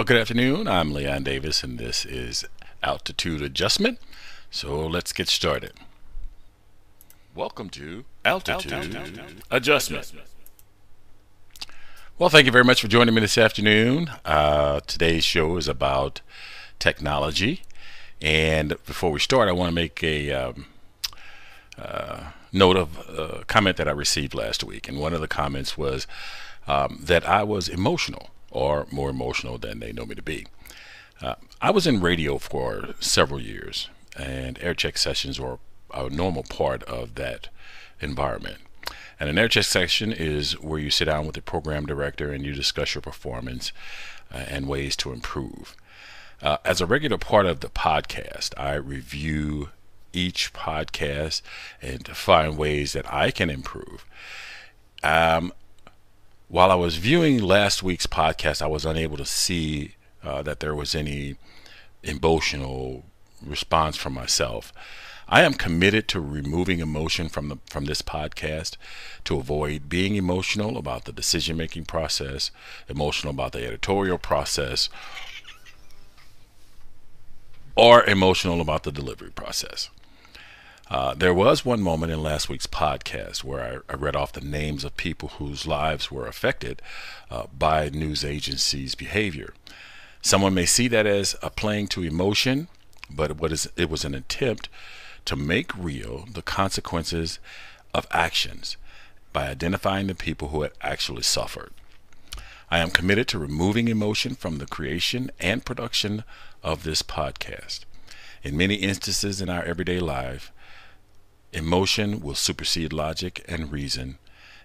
Well, good afternoon. I'm Leon Davis, and this is Altitude Adjustment. So let's get started. Welcome to Altitude, Altitude. Adjustment. Well, thank you very much for joining me this afternoon. Uh, today's show is about technology. And before we start, I want to make a um, uh, note of a comment that I received last week. And one of the comments was um, that I was emotional or more emotional than they know me to be. Uh, I was in radio for several years, and air check sessions were a normal part of that environment. And an air check session is where you sit down with the program director and you discuss your performance uh, and ways to improve. Uh, as a regular part of the podcast, I review each podcast and to find ways that I can improve. Um, while I was viewing last week's podcast, I was unable to see uh, that there was any emotional response from myself. I am committed to removing emotion from the from this podcast to avoid being emotional about the decision making process, emotional about the editorial process, or emotional about the delivery process. Uh, there was one moment in last week's podcast where I, I, read off the names of people whose lives were affected uh, by news agencies' behavior. Someone may see that as a playing to emotion, but what is, it was an attempt to make real the consequences of actions by identifying the people who had actually suffered. I am committed to removing emotion from the creation and production of this podcast. In many instances in our everyday life, Emotion will supersede logic and reason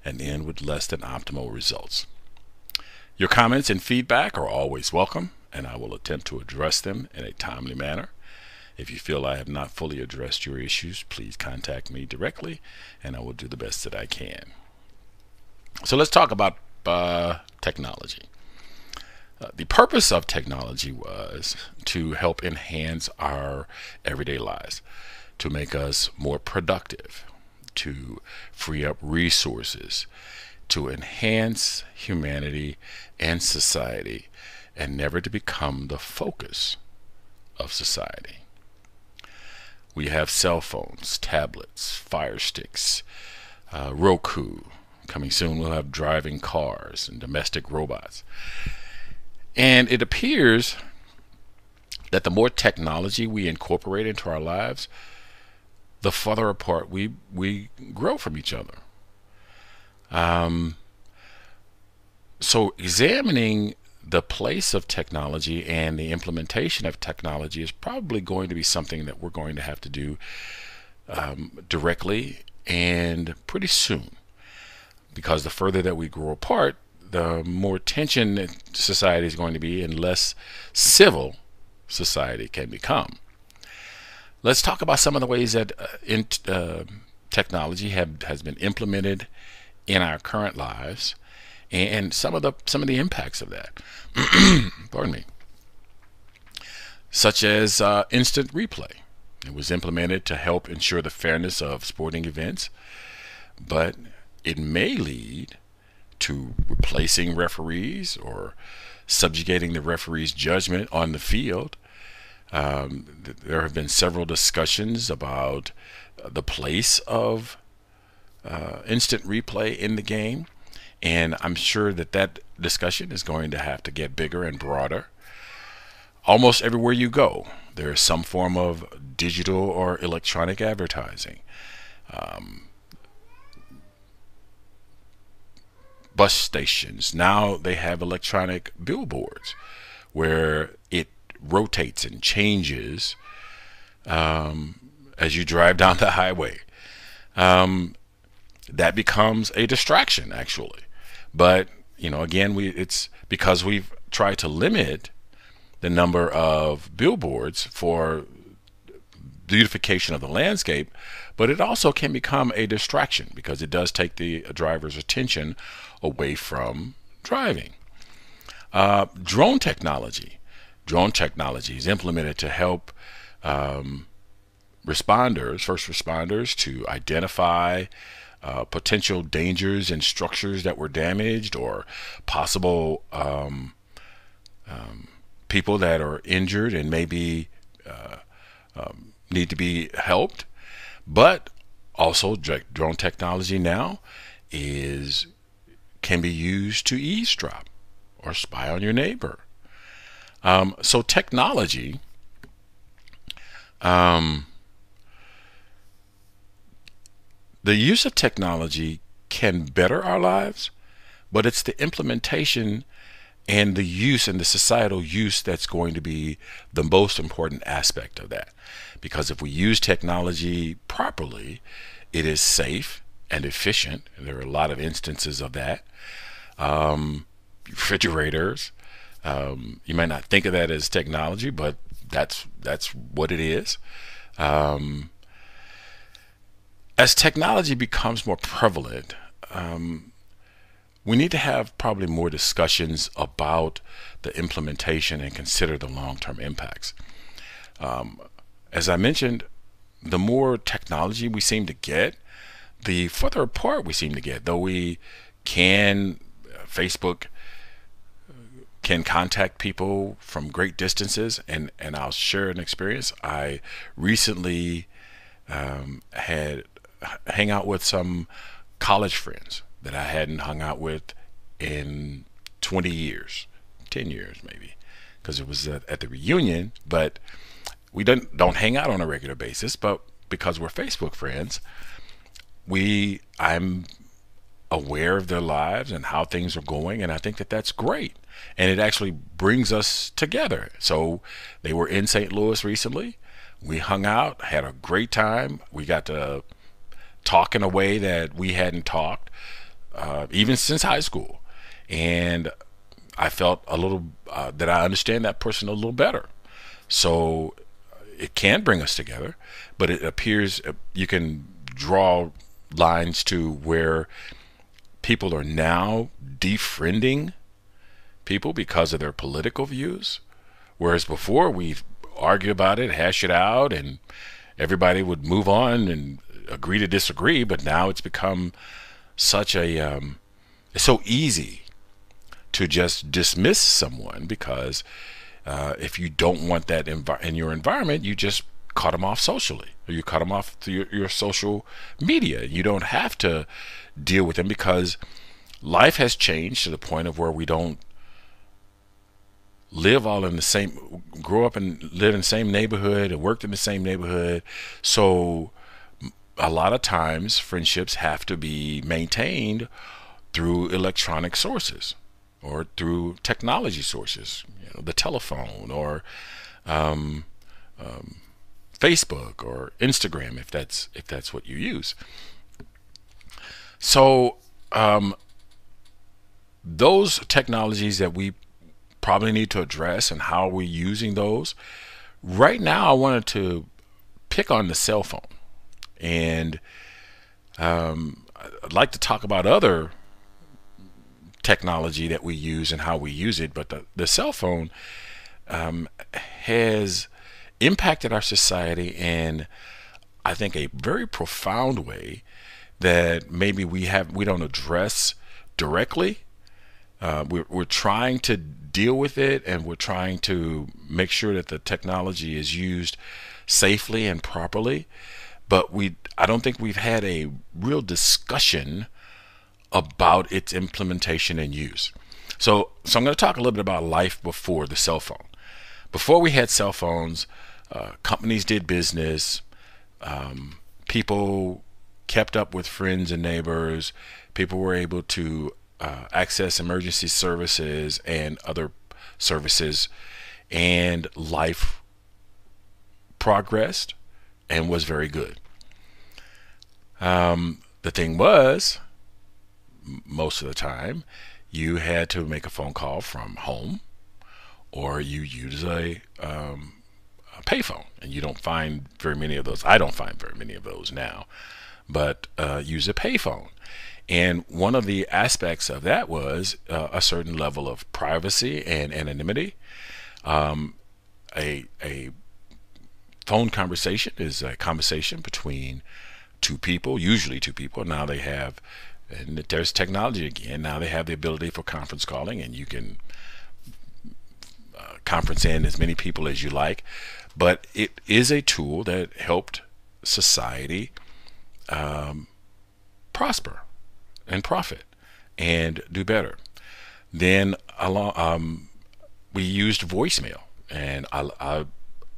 and end with less than optimal results. Your comments and feedback are always welcome, and I will attempt to address them in a timely manner. If you feel I have not fully addressed your issues, please contact me directly, and I will do the best that I can. So let's talk about uh, technology. Uh, the purpose of technology was to help enhance our everyday lives to make us more productive, to free up resources, to enhance humanity and society, and never to become the focus of society. We have cell phones, tablets, fire sticks, uh, Roku. Coming soon, we'll have driving cars and domestic robots. And it appears that the more technology we incorporate into our lives, the farther apart we we grow from each other. Um, so examining the place of technology and the implementation of technology is probably going to be something that we're going to have to do um, directly and pretty soon. Because the further that we grow apart, the more tension society is going to be and less civil society can become. Let's talk about some of the ways that uh, in, uh, technology have, has been implemented in our current lives and some of the some of the impacts of that. Pardon me. Such as uh, instant replay. It was implemented to help ensure the fairness of sporting events, but it may lead to replacing referees or subjugating the referee's judgment on the field um, th- there have been several discussions about the place of uh, instant replay in the game, and I'm sure that that discussion is going to have to get bigger and broader. Almost everywhere you go, there is some form of digital or electronic advertising. Um, bus stations now they have electronic billboards where it rotates and changes um, as you drive down the highway. Um, that becomes a distraction, actually. But you know, again, we it's because we've tried to limit the number of billboards for beautification of the landscape, but it also can become a distraction because it does take the driver's attention away from driving. Uh, drone technology drone technology is implemented to help um, responders, first responders, to identify uh, potential dangers and structures that were damaged or possible um, um, people that are injured and maybe uh, um, need to be helped. But also, drone technology now is can be used to eavesdrop or spy on your neighbor. Um, so technology um, the use of technology can better our lives, but it's the implementation and the use and the societal use that's going to be the most important aspect of that. Because if we use technology properly, it is safe and efficient. And there are a lot of instances of that. Um, refrigerators, um, you might not think of that as technology, but that's that's what it is. Um, as technology becomes more prevalent, um, we need to have probably more discussions about the implementation and consider the long-term impacts. Um, as I mentioned, the more technology we seem to get, the further apart we seem to get. Though we can, uh, Facebook can contact people from great distances, and and I'll share an experience. I recently um, had hang out with some college friends that I hadn't hung out with in 20 years, 10 years maybe, because it was at, at, the reunion. But we don't don't hang out on a regular basis. But because we're Facebook friends, we I'm aware of their lives and how things are going, and I think that that's great. And it actually brings us together. So they were in St. Louis recently. We hung out, had a great time. We got to talk in a way that we hadn't talked uh, even since high school. And I felt a little uh, that I understand that person a little better. So it can bring us together, but it appears uh, you can draw lines to where people are now defriending people because of their political views. Whereas before we argue about it, hash it out, and everybody would move on and agree to disagree, but now it's become such a um, it's so easy to just dismiss someone because uh, if you don't want that envi- in your environment, you just cut them off socially or you cut them off through your, your social media. You don't have to deal with them because life has changed to the point of where we don't live all in the same grow up and live in the same neighborhood and worked in the same neighborhood so a lot of times friendships have to be maintained through electronic sources or through technology sources, you know, the telephone or um, um, Facebook or Instagram, if that's if that's what you use. So um, those technologies that we probably need to address and how we're using those. Right now, I wanted to pick on the cell phone and um, I'd like to talk about other technology that we use and how we use it, but the, the cell phone um, has impacted our society in, I think, a very profound way that maybe we have we don't address directly. Uh, we're, we're trying to deal with it and we're trying to make sure that the technology is used safely and properly but we I don't think we've had a real discussion about its implementation and use. So, so I'm going to talk a little bit about life before the cell phone. Before we had cell phones, uh, companies did business. Um, people kept up with friends and neighbors. People were able to uh, access emergency services and other services, and life progressed and was very good. Um, the thing was, most of the time, you had to make a phone call from home, or you use a, um, a payphone, and you don't find very many of those. I don't find very many of those now, but uh, use a payphone. And one of the aspects of that was uh, a certain level of privacy and anonymity. Um, a a phone conversation is a conversation between two people, usually two people. Now they have, and there's technology again. Now they have the ability for conference calling, and you can uh, conference in as many people as you like, but it is a tool that helped society um, prosper and profit and do better. Then along, um, we used voicemail, and I, I,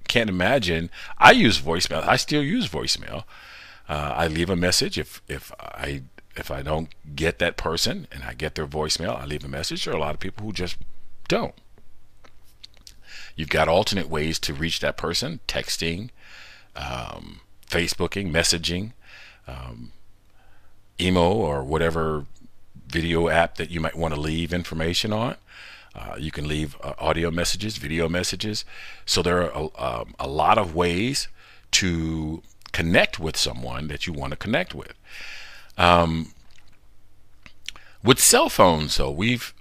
can't imagine. I use voicemail. I still use voicemail. Uh, I leave a message if if I if I don't get that person and I get their voicemail, I leave a message. There are a lot of people who just don't. You've got alternate ways to reach that person: texting, um, Facebooking, messaging, um, emo, or whatever video app that you might want to leave information on. Uh, you can leave uh, audio messages, video messages. So there are a, um, a lot of ways to connect with someone that you want to connect with. Um, with cell phones, though, we've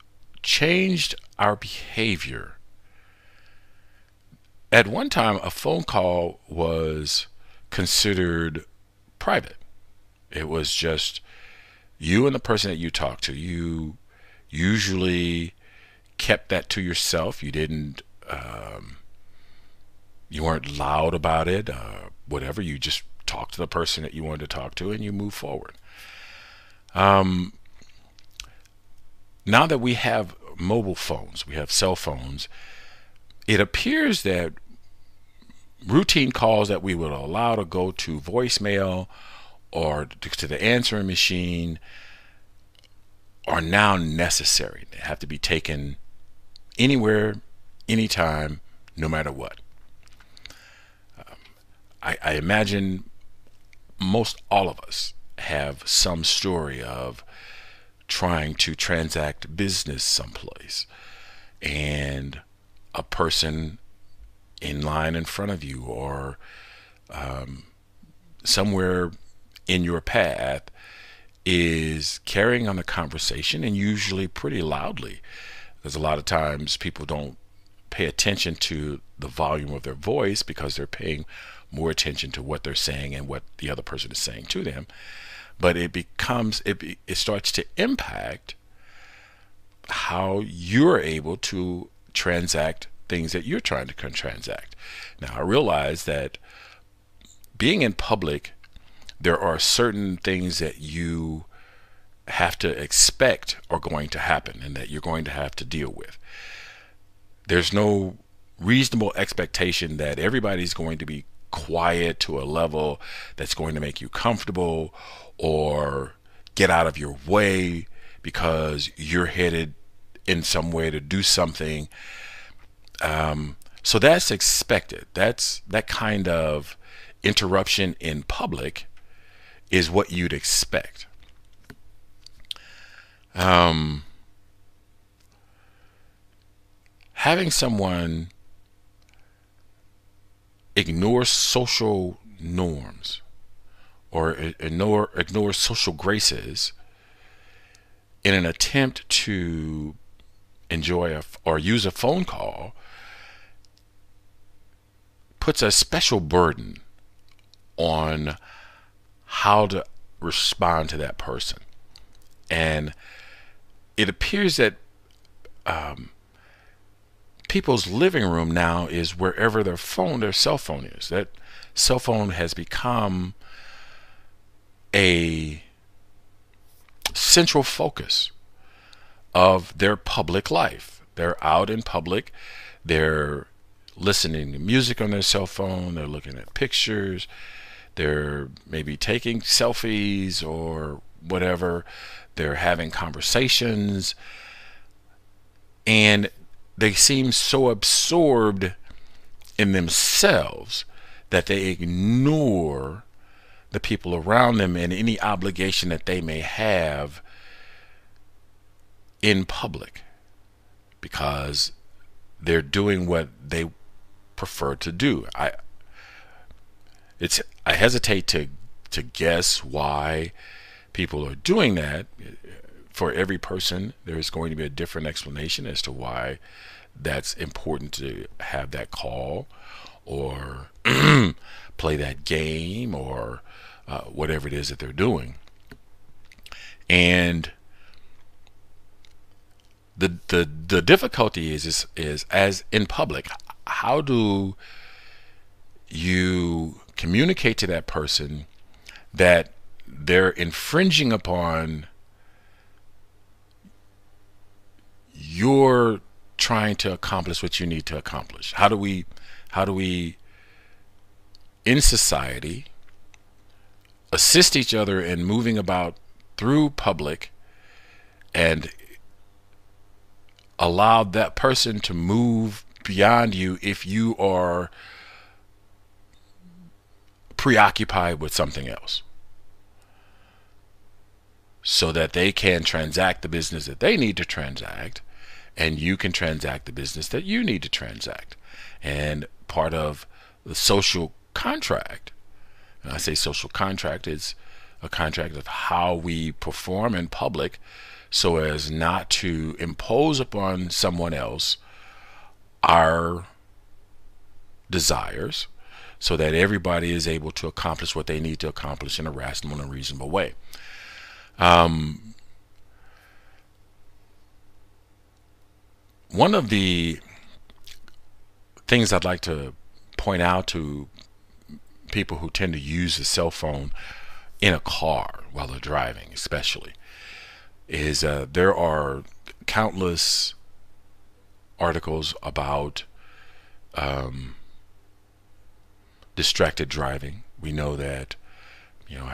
changed our behavior. At one time, a phone call was considered private. It was just you and the person that you talked to. You usually kept that to yourself. You didn't, um, you weren't loud about it, uh, whatever. You just talked to the person that you wanted to talk to and you move forward. Um, now that we have mobile phones, we have cell phones, it appears that routine calls that we would allow to go to voicemail or to the answering machine are now necessary. They have to be taken anywhere, anytime, no matter what. Um, I, I imagine most all of us have some story of trying to transact business someplace and a person in line in front of you or um, somewhere in your path is carrying on the conversation and usually pretty loudly. Because a lot of times people don't pay attention to the volume of their voice because they're paying more attention to what they're saying and what the other person is saying to them. But it becomes it, it starts to impact how you're able to transact things that you're trying to transact. Now i realize that being in public there are certain things that you have to expect are going to happen and that you're going to have to deal with. There's no reasonable expectation that everybody's going to be quiet to a level that's going to make you comfortable or get out of your way because you're headed in some way to do something. Um, so that's expected. That's that kind of interruption in public is what you'd expect. Um, having someone ignore social norms or ignore ignore social graces in an attempt to enjoy a, or use a phone call puts a special burden on how to respond to that person. And it appears that um, people's living room now is wherever their phone, their cell phone is. That cell phone has become a central focus of their public life. They're out in public, they're listening to music on their cell phone, they're looking at pictures, they're maybe taking selfies or whatever. They're having conversations. And they seem so absorbed in themselves that they ignore the people around them and any obligation that they may have in public because they're doing what they prefer to do. I it's I hesitate to to guess why people are doing that. For every person, there's going to be a different explanation as to why that's important to have that call or play that game or uh, whatever it is that they're doing. And the the the difficulty is is is as in public, how do you communicate to that person that they're infringing upon your trying to accomplish what you need to accomplish. How do we how do we in society assist each other in moving about through public and allow that person to move beyond you if you are preoccupied with something else. So that they can transact the business that they need to transact and you can transact the business that you need to transact. And part of the social contract and I say social contract is a contract of how we perform in public so as not to impose upon someone else our desires so that everybody is able to accomplish what they need to accomplish in a rational and reasonable way. Um, one of the things I'd like to point out to people who tend to use a cell phone in a car while they're driving, especially, is uh, there are countless articles about um, distracted driving. We know that, you know,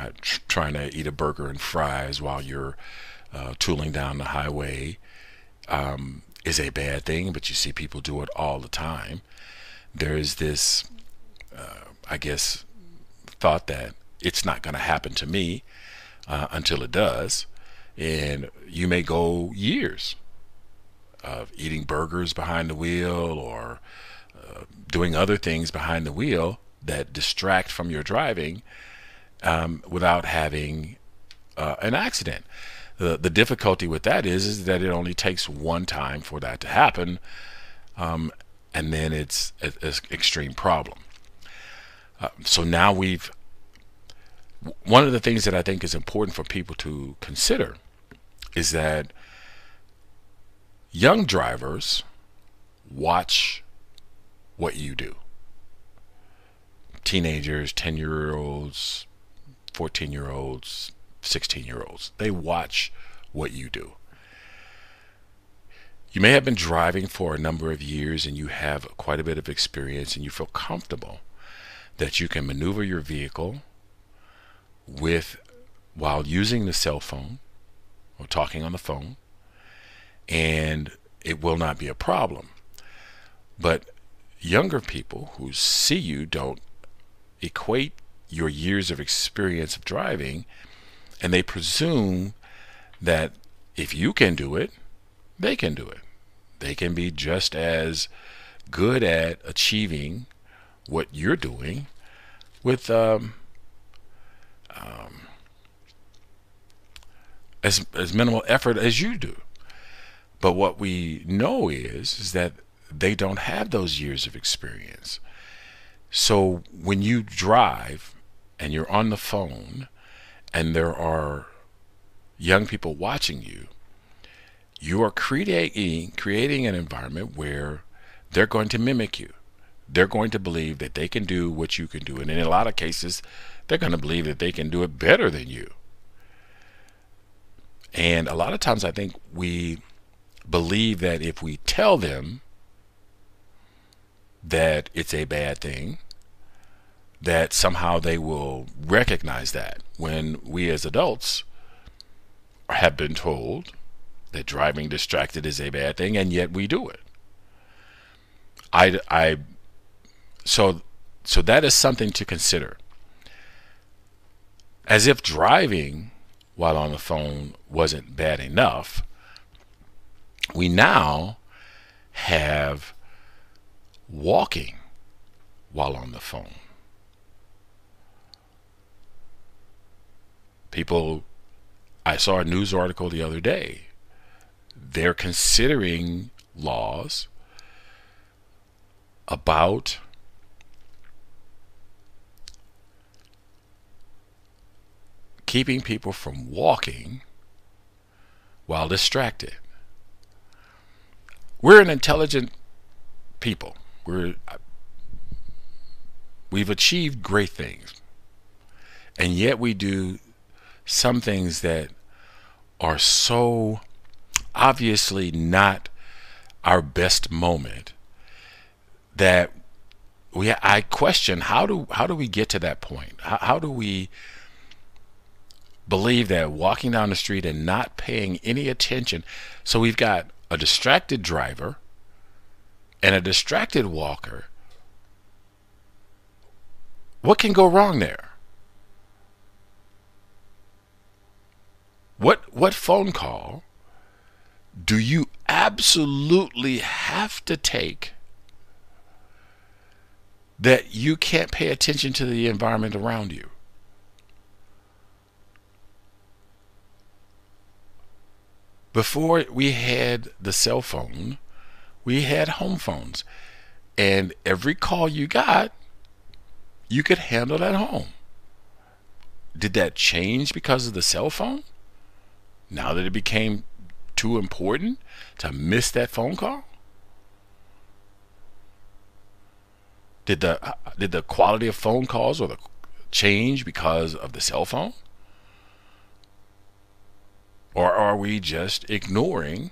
trying to eat a burger and fries while you're uh, tooling down the highway um, is a bad thing, but you see people do it all the time. There is this, uh, I guess, thought that it's not going to happen to me uh, until it does. And you may go years of eating burgers behind the wheel or uh, doing other things behind the wheel that distract from your driving um, without having uh, an accident. The, the difficulty with that is, is that it only takes one time for that to happen, um, and then it's an extreme problem. Uh, so now we've one of the things that I think is important for people to consider is that young drivers watch what you do teenagers, 10 year olds, 14 year olds, 16 year olds. They watch what you do. You may have been driving for a number of years and you have quite a bit of experience and you feel comfortable that you can maneuver your vehicle with while using the cell phone or talking on the phone and it will not be a problem. But younger people who see you don't equate your years of experience of driving and they presume that if you can do it, they can do it. They can be just as good at achieving what you're doing with um, um, as as minimal effort as you do. But what we know is is that they don't have those years of experience. So when you drive and you're on the phone and there are young people watching you, you are creating creating an environment where they're going to mimic you. They're going to believe that they can do what you can do. And in a lot of cases, they're going to believe that they can do it better than you. And a lot of times I think we believe that if we tell them that it's a bad thing, that somehow they will recognize that. When we as adults have been told that driving distracted is a bad thing and yet we do it. I i so so that is something to consider. As if driving while on the phone wasn't bad enough we now have walking while on the phone. People, I saw a news article the other day. They're considering laws about keeping people from walking while distracted. we're an intelligent people. We're we've achieved great things. And yet we do some things that are so obviously not our best moment that we I question how do how do we get to that point? How, how do we believe that walking down the street and not paying any attention? So we've got a distracted driver and a distracted walker. What can go wrong there? What what phone call do you absolutely have to take that you can't pay attention to the environment around you? Before we had the cell phone, we had home phones. And every call you got, you could handle at home. Did that change because of the cell phone? Now that it became too important to miss that phone call? Did the uh, did the quality of phone calls or the change because of the cell phone? Or are we just ignoring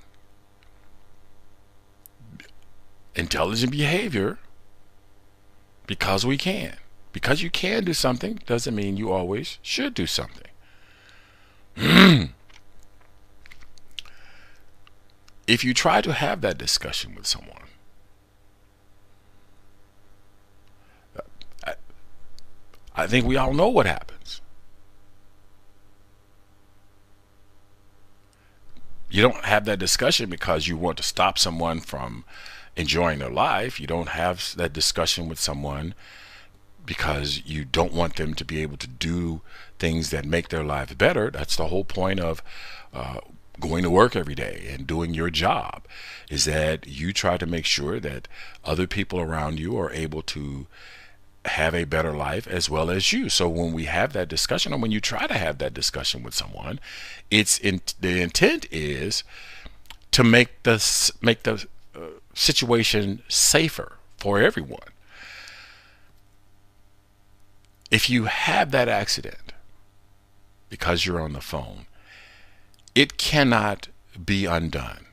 intelligent behavior because we can? Because you can do something doesn't mean you always should do something. if you try to have that discussion with someone, I, think we all know what happens. You don't have that discussion because you want to stop someone from enjoying their life. You don't have that discussion with someone because you don't want them to be able to do things that make their life better. That's the whole point of uh, going to work every day and doing your job is that you try to make sure that other people around you are able to have a better life as well as you. So when we have that discussion, or when you try to have that discussion with someone, it's in the intent is to make the make the situation safer for everyone. If you have that accident because you're on the phone, it cannot be undone.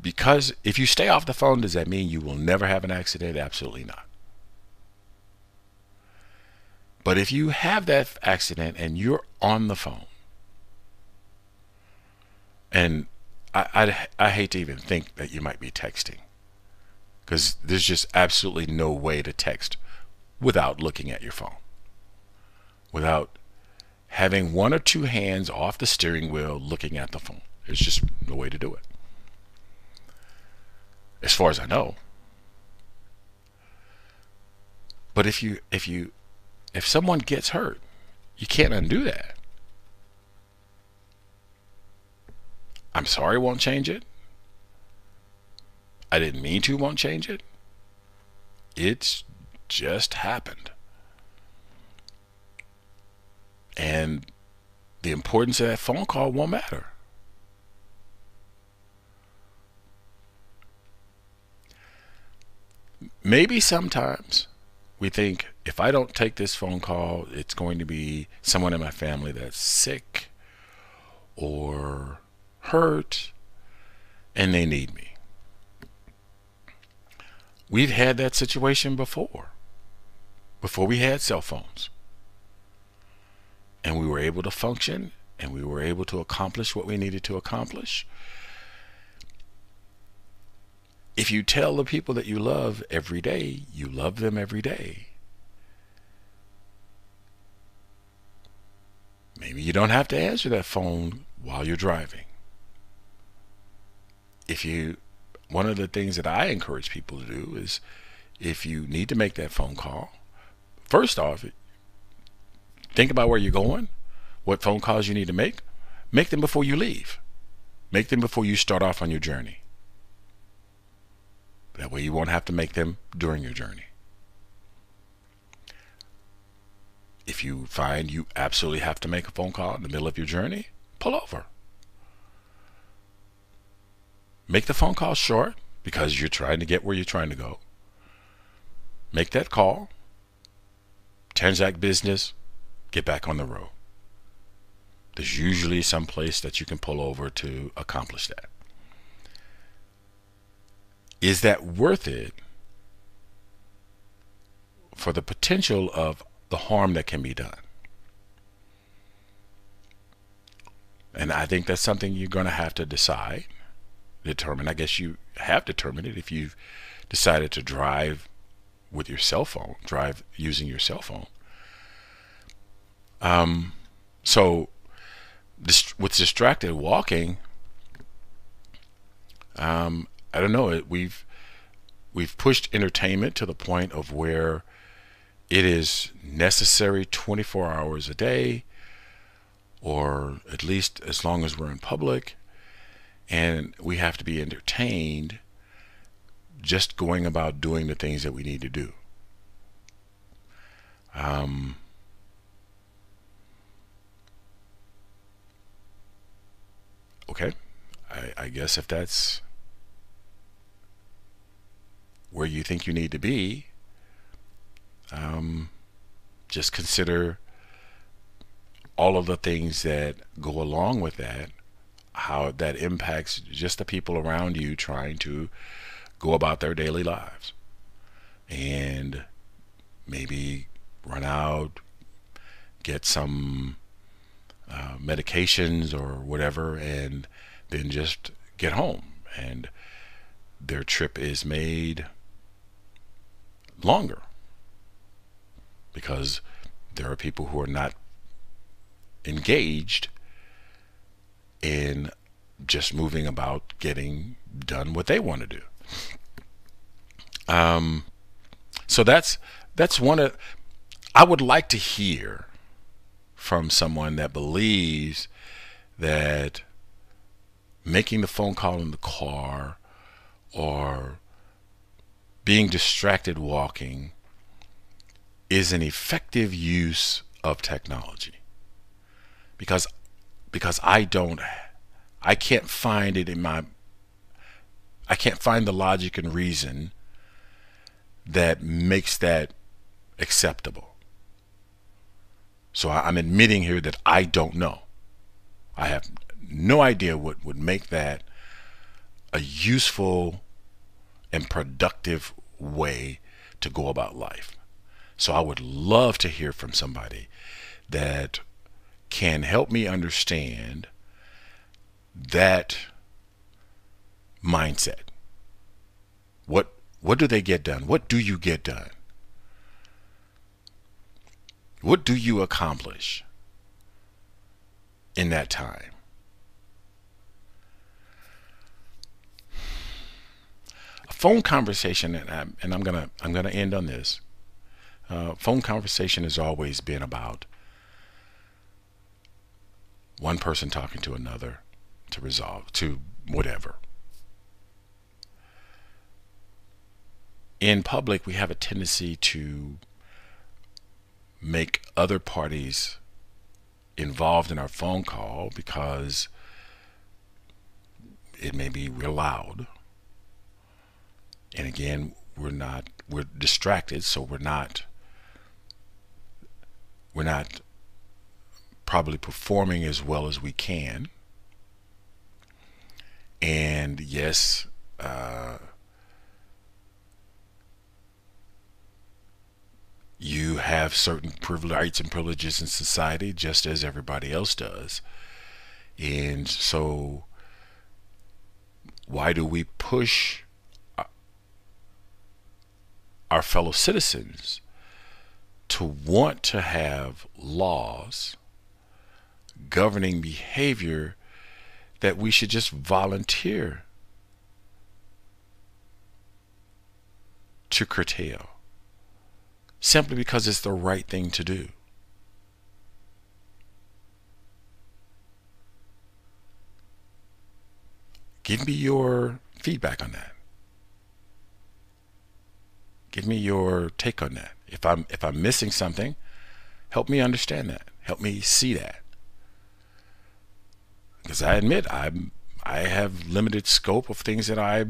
Because if you stay off the phone, does that mean you will never have an accident? Absolutely not. But if you have that accident and you're on the phone, and I, I, I hate to even think that you might be texting, because there's just absolutely no way to text without looking at your phone, without having one or two hands off the steering wheel looking at the phone. It's just no way to do it. As far as I know. But if you if you if someone gets hurt, you can't undo that. I'm sorry won't change it. I didn't mean to won't change it. It's just happened. And the importance of that phone call won't matter. Maybe sometimes we think if I don't take this phone call, it's going to be someone in my family that's sick or hurt and they need me. We've had that situation before, before we had cell phones and we were able to function and we were able to accomplish what we needed to accomplish. If you tell the people that you love every day, you love them every day, maybe you don't have to answer that phone while you're driving. If you, one of the things that I encourage people to do is if you need to make that phone call, first off, Think about where you're going, what phone calls you need to make. Make them before you leave. Make them before you start off on your journey. That way you won't have to make them during your journey. If you find you absolutely have to make a phone call in the middle of your journey, pull over. Make the phone call short because you're trying to get where you're trying to go. Make that call, transact business, get back on the road. There's usually some place that you can pull over to accomplish that. Is that worth it for the potential of the harm that can be done? And I think that's something you're going to have to decide, determine. I guess you have determined it if you've decided to drive with your cell phone, drive using your cell phone. Um, so with distracted walking, um, I don't know. We've we've pushed entertainment to the point of where it is necessary 24 hours a day, or at least as long as we're in public, and we have to be entertained just going about doing the things that we need to do. Um, okay, I, I guess if that's where you think you need to be, um, just consider all of the things that go along with that, how that impacts just the people around you trying to go about their daily lives. And maybe run out, get some uh, medications or whatever, and then just get home. And their trip is made longer because there are people who are not engaged in just moving about getting done what they want to do. Um, so that's that's one of I would like to hear from someone that believes that making the phone call in the car or being distracted walking is an effective use of technology because because I don't I can't find it in my I can't find the logic and reason that makes that acceptable. So I'm admitting here that I don't know. I have no idea what would make that a useful and productive way to go about life. So I would love to hear from somebody that can help me understand that mindset. What what do they get done? What do you get done? What do you accomplish in that time? A phone conversation, and I'm, and I'm gonna I'm gonna end on this. Uh, phone conversation has always been about one person talking to another to resolve to whatever. In public, we have a tendency to make other parties involved in our phone call because it may be real loud. And again, we're not we're distracted, so we're not we're not probably performing as well as we can. And yes, uh, you have certain rights and privileges in society just as everybody else does. And so, why do we push our fellow citizens to want to have laws governing behavior that we should just volunteer to curtail? simply because it's the right thing to do. Give me your feedback on that. Give me your take on that. If I'm if I'm missing something, help me understand that. Help me see that. Because I admit I'm I have limited scope of things that I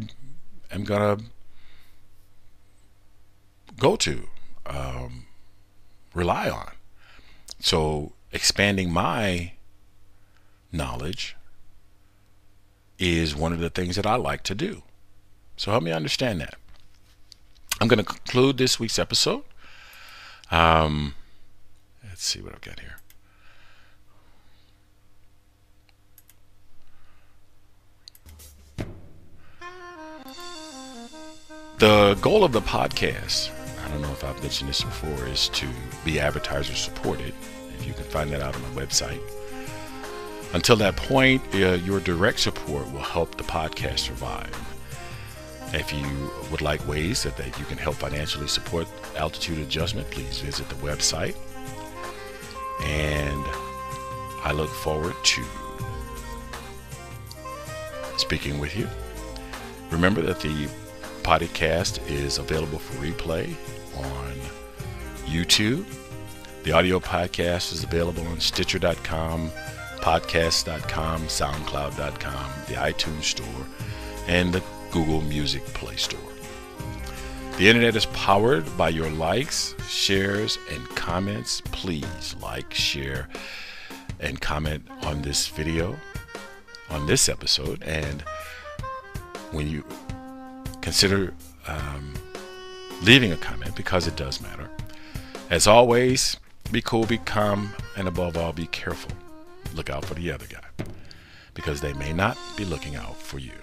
am gonna go to, um, rely on. So expanding my knowledge is one of the things that I like to do. So help me understand that. I'm going to conclude this week's episode. Um, let's see what I've got here. The goal of the podcast, I don't know if I've mentioned this before, is to be advertiser supported. If you can find that out on my website. Until that point, uh, your direct support will help the podcast survive. If you would like ways that, that you can help financially support altitude adjustment, please visit the website. And I look forward to speaking with you. Remember that the podcast is available for replay on YouTube. The audio podcast is available on Stitcher.com, Podcast.com, SoundCloud.com, the iTunes Store, and the Google Music Play Store. The internet is powered by your likes, shares, and comments. Please like, share, and comment on this video, on this episode. And when you consider um, leaving a comment, because it does matter, as always, be cool, be calm, and above all, be careful. Look out for the other guy because they may not be looking out for you.